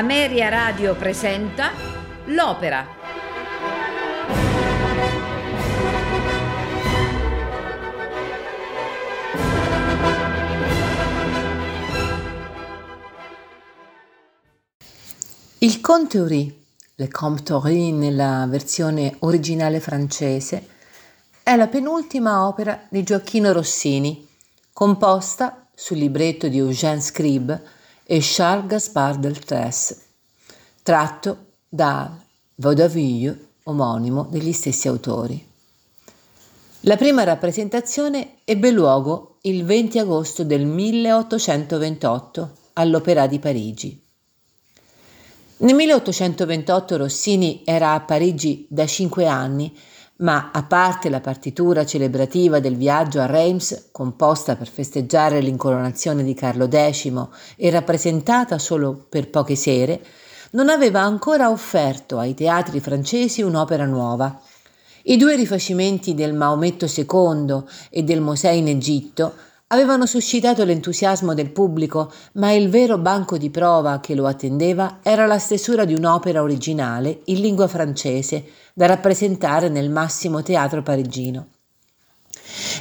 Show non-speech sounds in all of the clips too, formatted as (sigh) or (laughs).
Ameria Radio presenta L'Opera. Il Conte Uri, Le Comte Uri nella versione originale francese, è la penultima opera di Gioacchino Rossini, composta sul libretto di Eugène Scribe e Charles Gaspard Deltres, tratto dal vaudeville omonimo degli stessi autori. La prima rappresentazione ebbe luogo il 20 agosto del 1828 all'Opéra di Parigi. Nel 1828 Rossini era a Parigi da cinque anni ma a parte la partitura celebrativa del viaggio a Reims, composta per festeggiare l'incoronazione di Carlo X e rappresentata solo per poche sere, non aveva ancora offerto ai teatri francesi un'opera nuova. I due rifacimenti del Maometto II e del Mosè in Egitto avevano suscitato l'entusiasmo del pubblico, ma il vero banco di prova che lo attendeva era la stesura di un'opera originale in lingua francese da rappresentare nel massimo teatro parigino.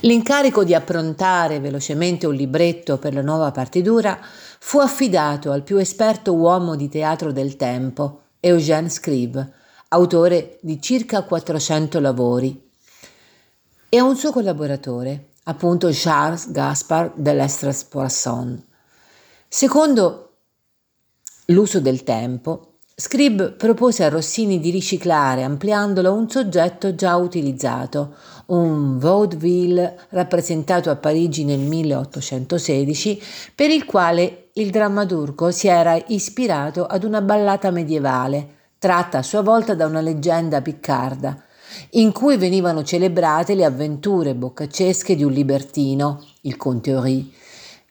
L'incarico di approntare velocemente un libretto per la nuova partitura fu affidato al più esperto uomo di teatro del tempo, Eugène Scribe, autore di circa 400 lavori, e a un suo collaboratore, appunto Charles Gaspard de l'Estres Poisson. Secondo l'uso del tempo, Scrib propose a Rossini di riciclare, ampliandolo, un soggetto già utilizzato, un vaudeville rappresentato a Parigi nel 1816, per il quale il drammaturgo si era ispirato ad una ballata medievale, tratta a sua volta da una leggenda piccarda, in cui venivano celebrate le avventure boccaccesche di un libertino, il conte Henri,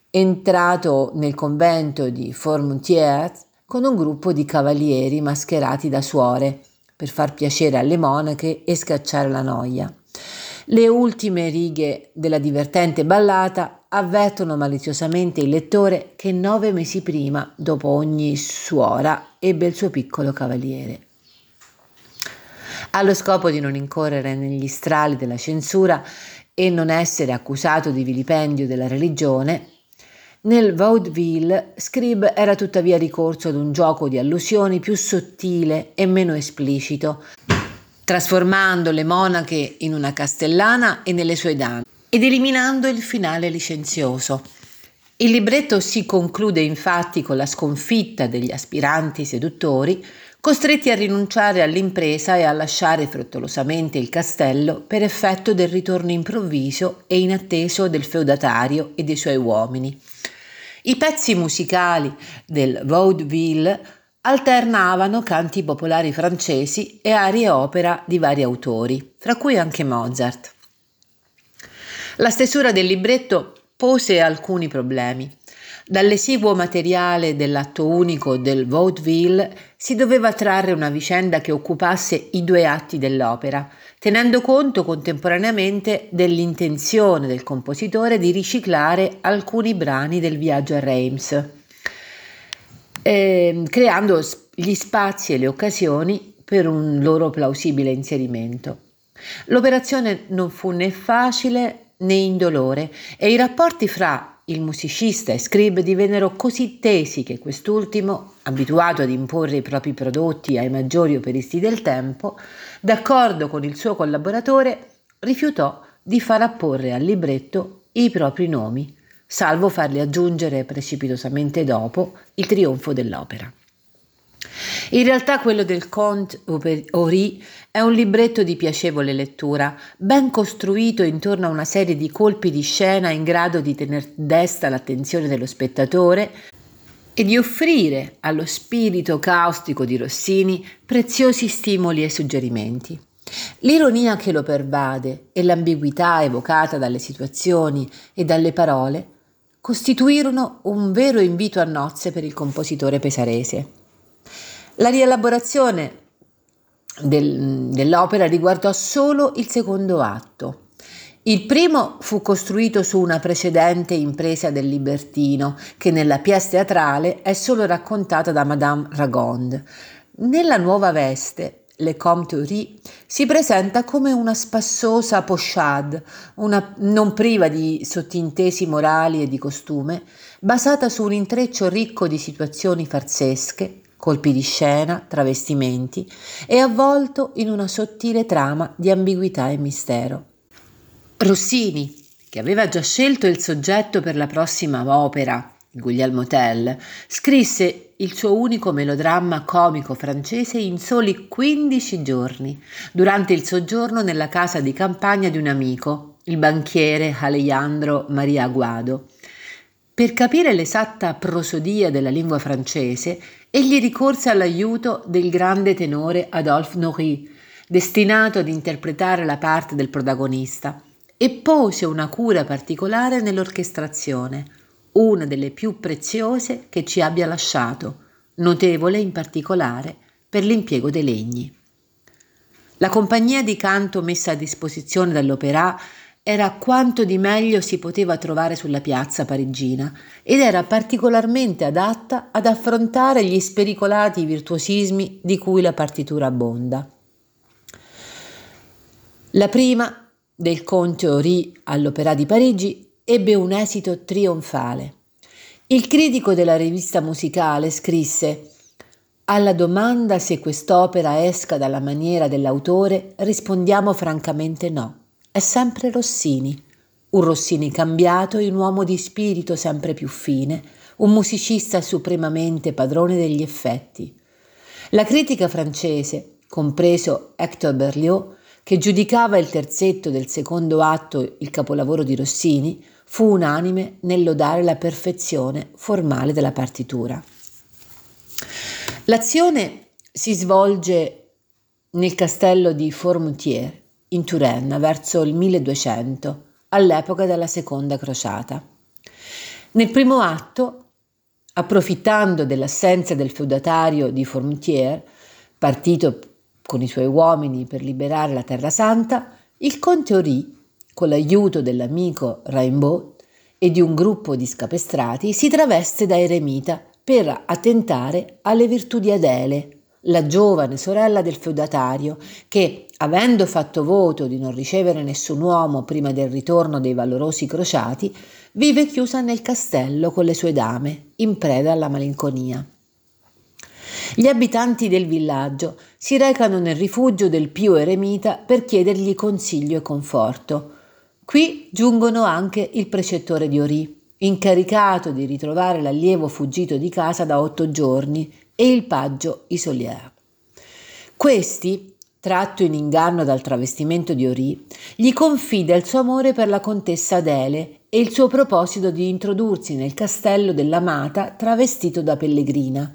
entrato nel convento di Formontiers con un gruppo di cavalieri mascherati da suore per far piacere alle monache e scacciare la noia. Le ultime righe della divertente ballata avvertono maliziosamente il lettore che nove mesi prima, dopo ogni suora, ebbe il suo piccolo cavaliere. Allo scopo di non incorrere negli strali della censura e non essere accusato di vilipendio della religione, nel vaudeville Scribe era tuttavia ricorso ad un gioco di allusioni più sottile e meno esplicito, trasformando le monache in una castellana e nelle sue dame, ed eliminando il finale licenzioso. Il libretto si conclude infatti con la sconfitta degli aspiranti seduttori, costretti a rinunciare all'impresa e a lasciare frettolosamente il castello per effetto del ritorno improvviso e inatteso del feudatario e dei suoi uomini. I pezzi musicali del vaudeville alternavano canti popolari francesi e arie opera di vari autori, tra cui anche Mozart. La stesura del libretto pose alcuni problemi. Dall'esiguo materiale dell'atto unico del vaudeville si doveva trarre una vicenda che occupasse i due atti dell'opera, tenendo conto contemporaneamente dell'intenzione del compositore di riciclare alcuni brani del viaggio a Reims, eh, creando gli spazi e le occasioni per un loro plausibile inserimento. L'operazione non fu né facile né indolore e i rapporti fra il musicista e Scrib divennero così tesi che quest'ultimo, abituato ad imporre i propri prodotti ai maggiori operisti del tempo, d'accordo con il suo collaboratore, rifiutò di far apporre al libretto i propri nomi, salvo farli aggiungere precipitosamente dopo il trionfo dell'opera. In realtà quello del Comte Ori è un libretto di piacevole lettura, ben costruito intorno a una serie di colpi di scena in grado di tener desta l'attenzione dello spettatore e di offrire allo spirito caustico di Rossini preziosi stimoli e suggerimenti. L'ironia che lo pervade e l'ambiguità evocata dalle situazioni e dalle parole costituirono un vero invito a nozze per il compositore pesarese. La rielaborazione del, dell'opera riguardò solo il secondo atto. Il primo fu costruito su una precedente impresa del libertino, che nella pièce teatrale è solo raccontata da Madame Ragonde. Nella nuova veste, Le Comte Uri si presenta come una spassosa pochade, una non priva di sottintesi morali e di costume, basata su un intreccio ricco di situazioni farsesche, colpi di scena, travestimenti e avvolto in una sottile trama di ambiguità e mistero. Rossini, che aveva già scelto il soggetto per la prossima opera, Guglielmo Tell, scrisse il suo unico melodramma comico francese in soli 15 giorni, durante il soggiorno nella casa di campagna di un amico, il banchiere Alejandro Maria Aguado. Per capire l'esatta prosodia della lingua francese, egli ricorse all'aiuto del grande tenore Adolphe Nourry, destinato ad interpretare la parte del protagonista, e pose una cura particolare nell'orchestrazione una delle più preziose che ci abbia lasciato, notevole in particolare per l'impiego dei legni. La compagnia di canto messa a disposizione dall'opera era quanto di meglio si poteva trovare sulla piazza parigina ed era particolarmente adatta ad affrontare gli spericolati virtuosismi di cui la partitura abbonda. La prima del Conte Ori all'Opera di Parigi ebbe un esito trionfale. Il critico della rivista musicale scrisse alla domanda se quest'opera esca dalla maniera dell'autore rispondiamo francamente no. È sempre Rossini, un Rossini cambiato in un uomo di spirito sempre più fine, un musicista supremamente padrone degli effetti. La critica francese, compreso Hector Berlioz, che giudicava il terzetto del secondo atto il capolavoro di Rossini, fu unanime nel lodare la perfezione formale della partitura. L'azione si svolge nel castello di Formoutier, in Turenna, verso il 1200, all'epoca della seconda crociata. Nel primo atto, approfittando dell'assenza del feudatario di Formoutier, partito con i suoi uomini per liberare la Terra Santa, il conte Ori con l'aiuto dell'amico Raimbaud e di un gruppo di scapestrati, si traveste da eremita per attentare alle virtù di Adele, la giovane sorella del feudatario, che, avendo fatto voto di non ricevere nessun uomo prima del ritorno dei valorosi crociati, vive chiusa nel castello con le sue dame, in preda alla malinconia. Gli abitanti del villaggio si recano nel rifugio del pio eremita per chiedergli consiglio e conforto. Qui giungono anche il precettore di Ori, incaricato di ritrovare l'allievo fuggito di casa da otto giorni, e il paggio Isolier. Questi, tratto in inganno dal travestimento di Ori, gli confida il suo amore per la contessa Adele e il suo proposito di introdursi nel castello dell'amata travestito da pellegrina.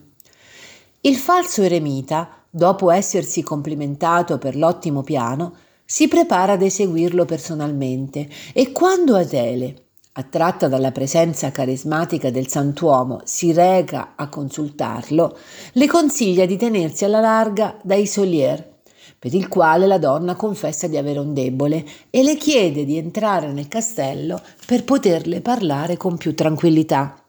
Il falso eremita, dopo essersi complimentato per l'ottimo piano, si prepara ad eseguirlo personalmente e quando Adele, attratta dalla presenza carismatica del santuomo, si reca a consultarlo, le consiglia di tenersi alla larga da Isolier, per il quale la donna confessa di avere un debole e le chiede di entrare nel castello per poterle parlare con più tranquillità.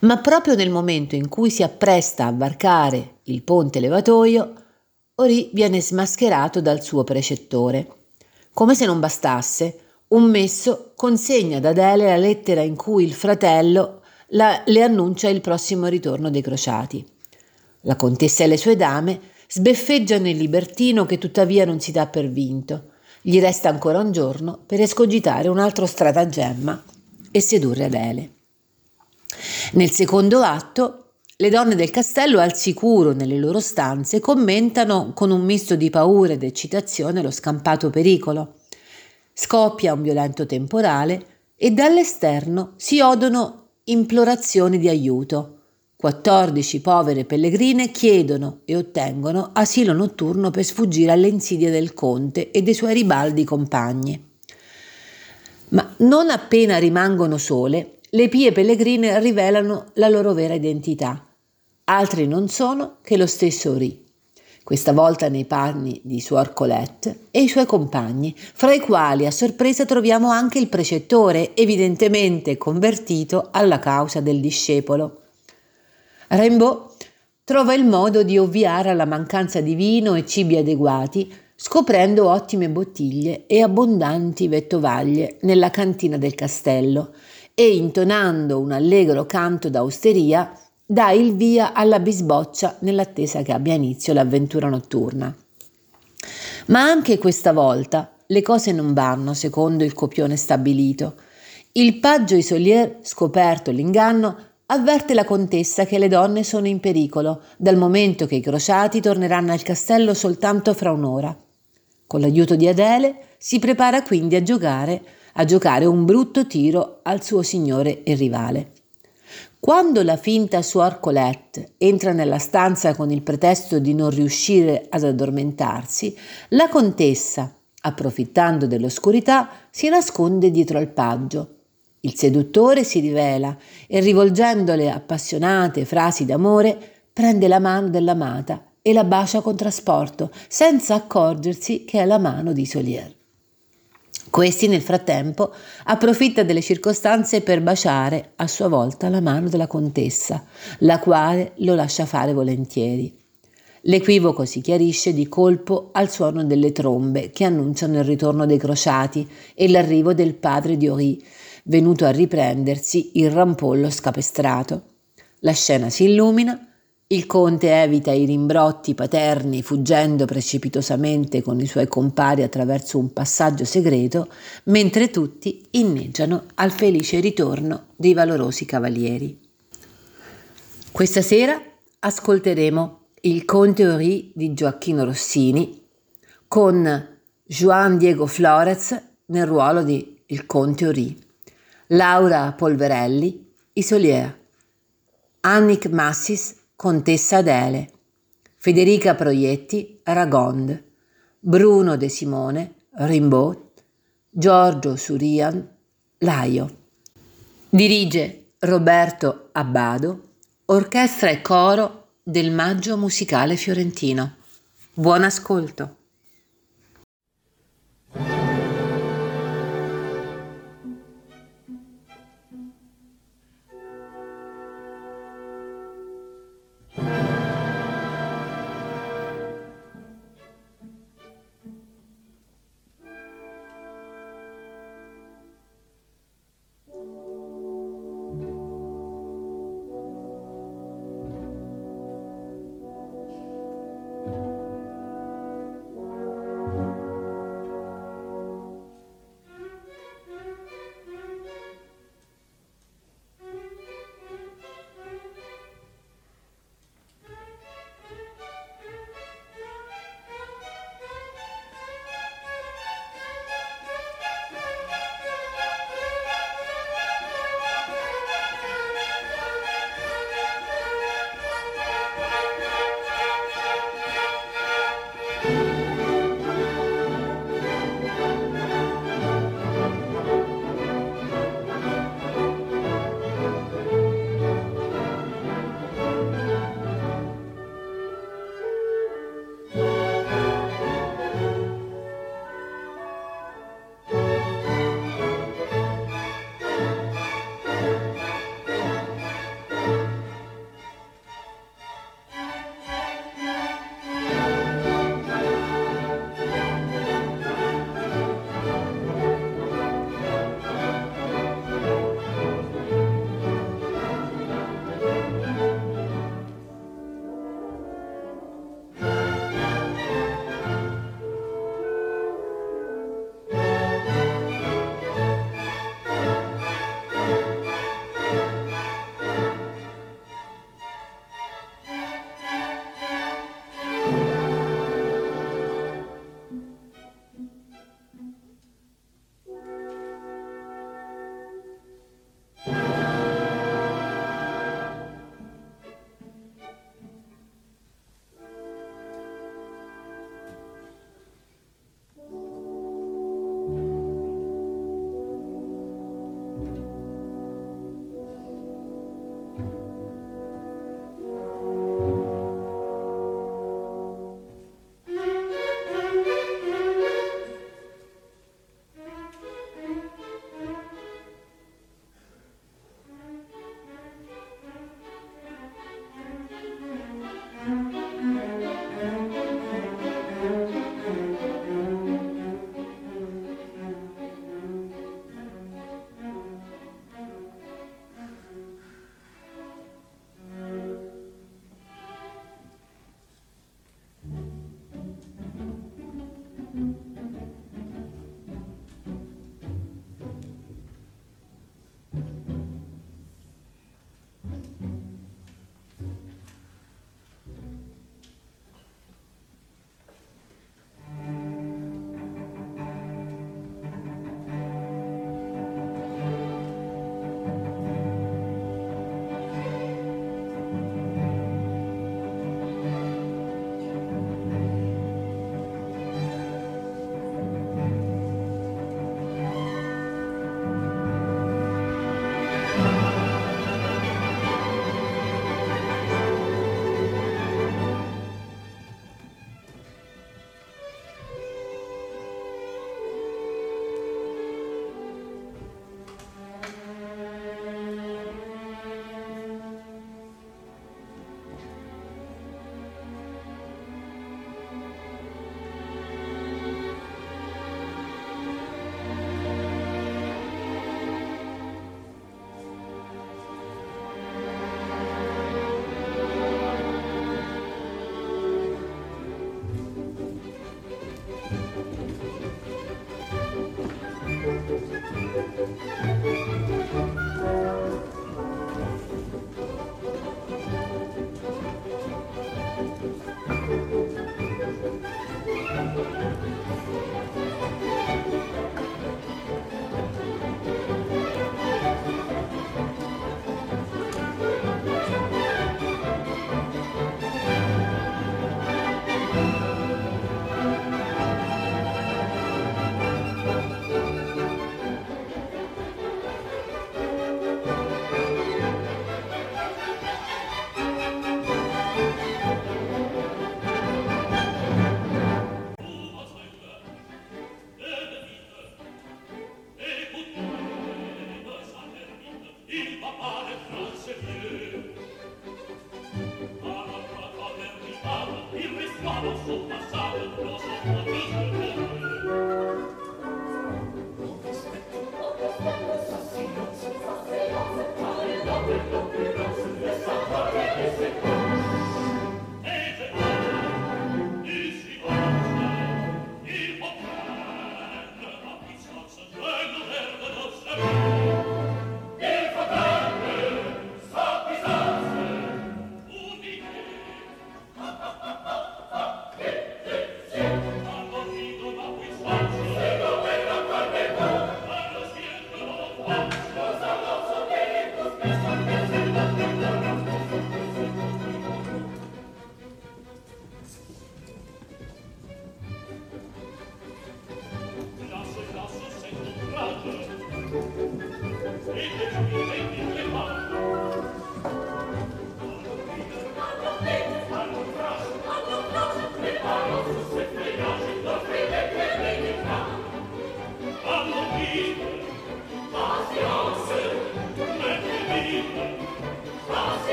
Ma proprio nel momento in cui si appresta a varcare il ponte levatoio, Ori viene smascherato dal suo precettore. Come se non bastasse, un messo consegna ad Adele la lettera in cui il fratello la, le annuncia il prossimo ritorno dei crociati. La contessa e le sue dame sbeffeggiano il libertino che tuttavia non si dà per vinto. Gli resta ancora un giorno per escogitare un altro stratagemma e sedurre Adele. Nel secondo atto le donne del castello, al sicuro nelle loro stanze, commentano con un misto di paura ed eccitazione lo scampato pericolo. Scoppia un violento temporale e dall'esterno si odono implorazioni di aiuto. 14 povere pellegrine chiedono e ottengono asilo notturno per sfuggire alle insidie del conte e dei suoi ribaldi compagni. Ma non appena rimangono sole, le pie pellegrine rivelano la loro vera identità. Altri non sono che lo stesso Ri, questa volta nei panni di Suor Colette e i suoi compagni, fra i quali a sorpresa troviamo anche il precettore, evidentemente convertito alla causa del discepolo. Rimbaud trova il modo di ovviare alla mancanza di vino e cibi adeguati, scoprendo ottime bottiglie e abbondanti vettovaglie nella cantina del castello e intonando un allegro canto d'austeria dà il via alla bisboccia nell'attesa che abbia inizio l'avventura notturna. Ma anche questa volta le cose non vanno secondo il copione stabilito. Il paggio Isolier, scoperto l'inganno, avverte la contessa che le donne sono in pericolo, dal momento che i crociati torneranno al castello soltanto fra un'ora. Con l'aiuto di Adele si prepara quindi a giocare, a giocare un brutto tiro al suo signore e rivale. Quando la finta suor Colette entra nella stanza con il pretesto di non riuscire ad addormentarsi, la contessa, approfittando dell'oscurità, si nasconde dietro al paggio. Il seduttore si rivela e rivolgendole appassionate frasi d'amore, prende la mano dell'amata e la bacia con trasporto, senza accorgersi che è la mano di Solier. Questi nel frattempo approfitta delle circostanze per baciare a sua volta la mano della contessa, la quale lo lascia fare volentieri. L'equivoco si chiarisce di colpo al suono delle trombe che annunciano il ritorno dei crociati e l'arrivo del padre di Ori, venuto a riprendersi il rampollo scapestrato. La scena si illumina il conte evita i rimbrotti paterni fuggendo precipitosamente con i suoi compari attraverso un passaggio segreto, mentre tutti inneggiano al felice ritorno dei valorosi cavalieri. Questa sera ascolteremo il Conte Henri di Gioacchino Rossini con Juan Diego Flores nel ruolo di Il Conte Henri, Laura Polverelli, Isolier, Annick Massis, Contessa Adele, Federica Proietti, Ragond, Bruno De Simone, Rimbaud, Giorgio Surian, Laio. Dirige Roberto Abbado, orchestra e coro del Maggio Musicale Fiorentino. Buon ascolto.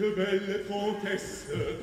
che belle contesse.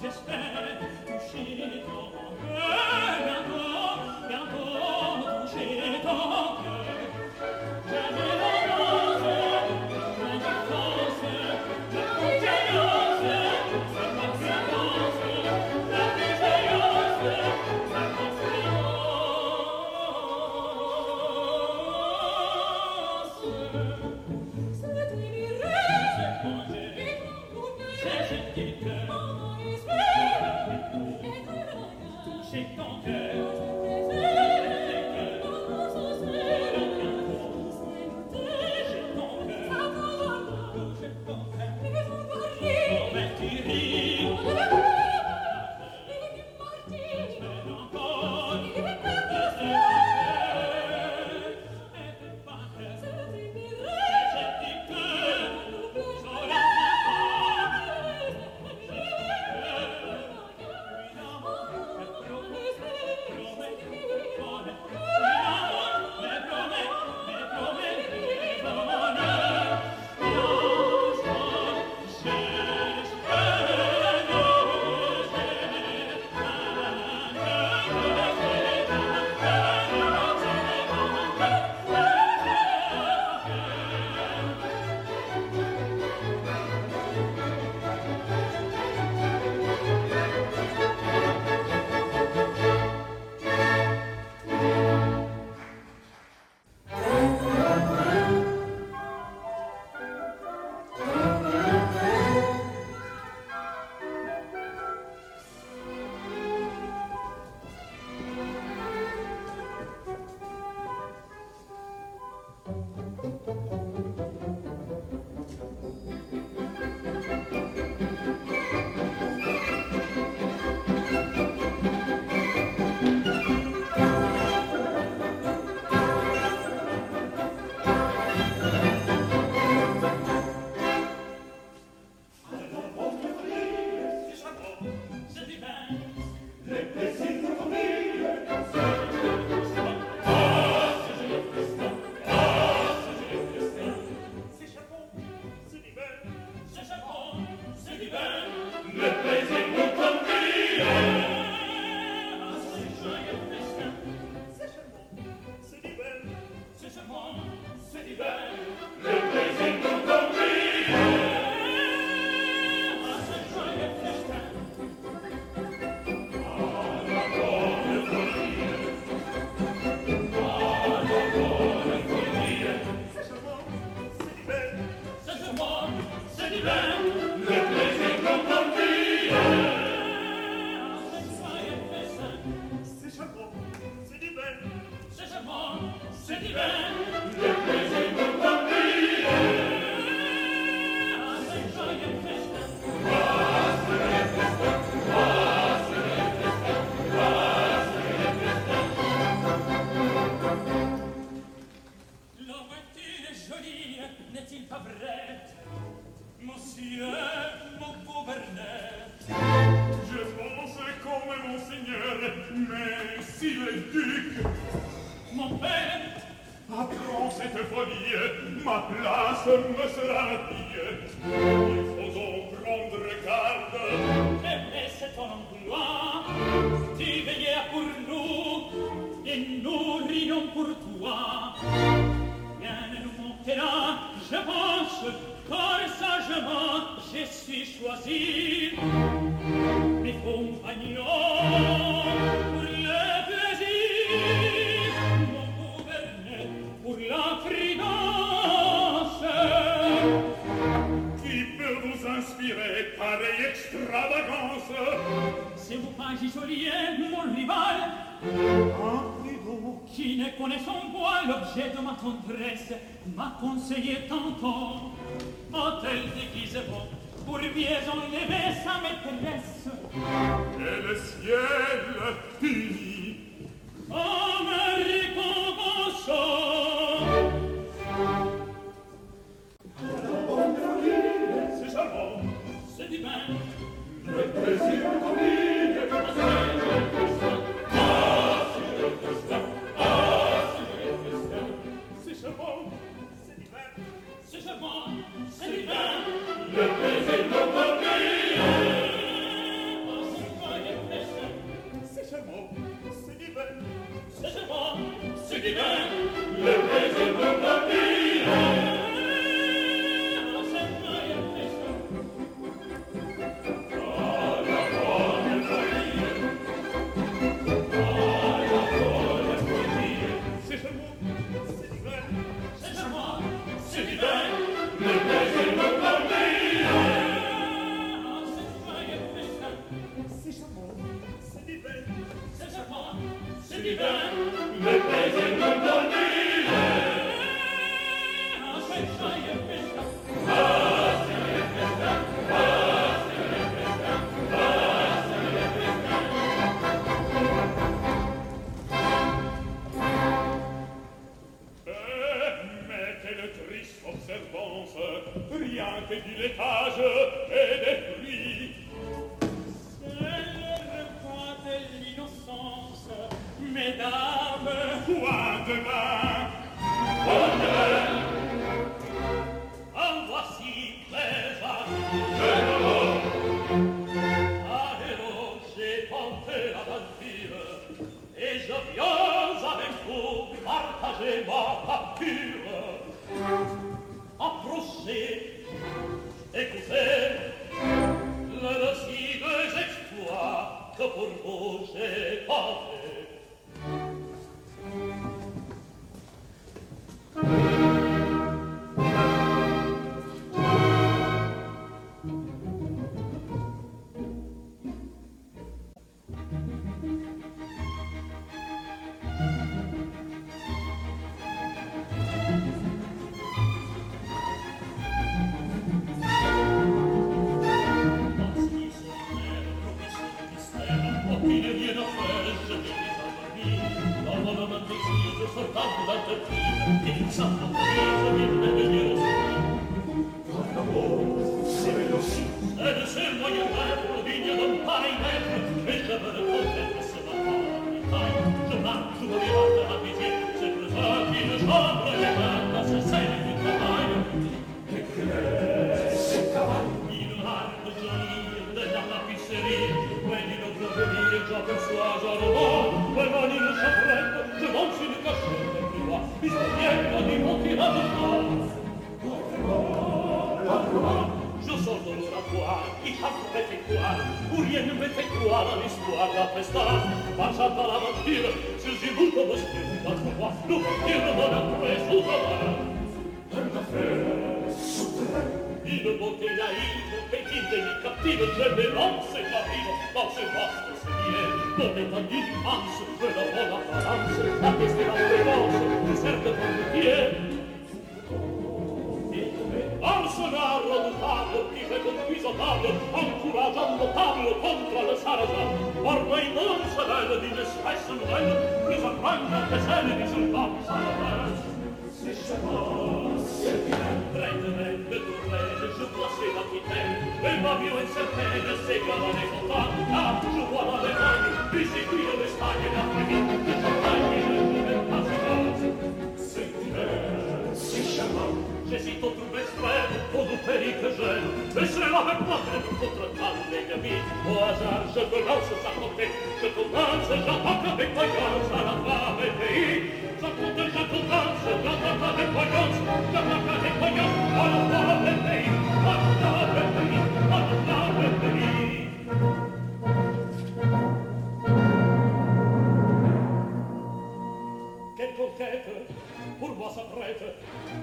just (laughs) et les ciels finit. Oh!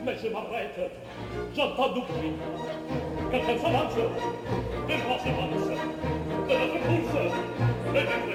Menschen erreitet, Janta Dupri, Katrin Salanze, de Wassermanze, der Repulse, der Repulse,